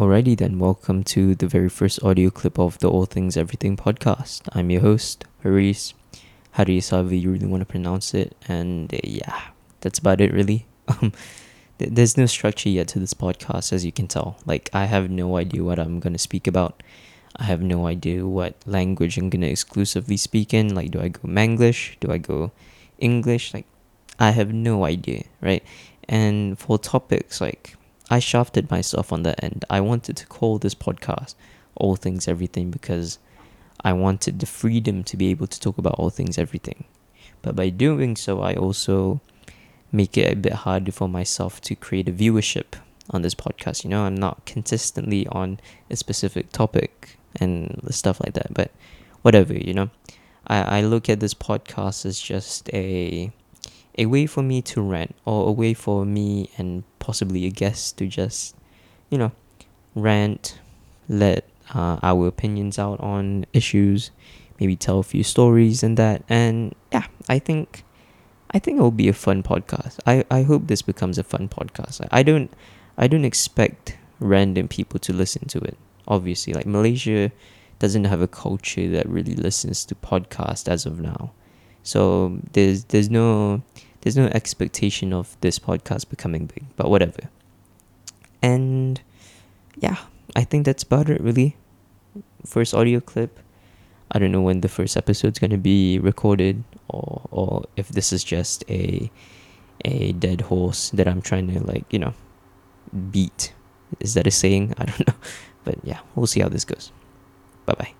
Alrighty then, welcome to the very first audio clip of the All Things Everything podcast. I'm your host, Haris. Haris, however you really want to pronounce it. And uh, yeah, that's about it really. Um, th- there's no structure yet to this podcast, as you can tell. Like, I have no idea what I'm going to speak about. I have no idea what language I'm going to exclusively speak in. Like, do I go Manglish? Do I go English? Like, I have no idea, right? And for topics, like, I shafted myself on that end. I wanted to call this podcast All Things Everything because I wanted the freedom to be able to talk about all things everything. But by doing so, I also make it a bit harder for myself to create a viewership on this podcast. You know, I'm not consistently on a specific topic and stuff like that. But whatever, you know. I, I look at this podcast as just a a way for me to rant or a way for me and possibly a guest to just, you know, rant, let uh, our opinions out on issues, maybe tell a few stories and that. And yeah, I think I think it will be a fun podcast. I, I hope this becomes a fun podcast. I don't I don't expect random people to listen to it. Obviously, like Malaysia doesn't have a culture that really listens to podcasts as of now. So there's there's no there's no expectation of this podcast becoming big, but whatever. And yeah, I think that's about it really. First audio clip. I don't know when the first episode's gonna be recorded or or if this is just a a dead horse that I'm trying to like, you know, beat. Is that a saying? I don't know. But yeah, we'll see how this goes. Bye bye.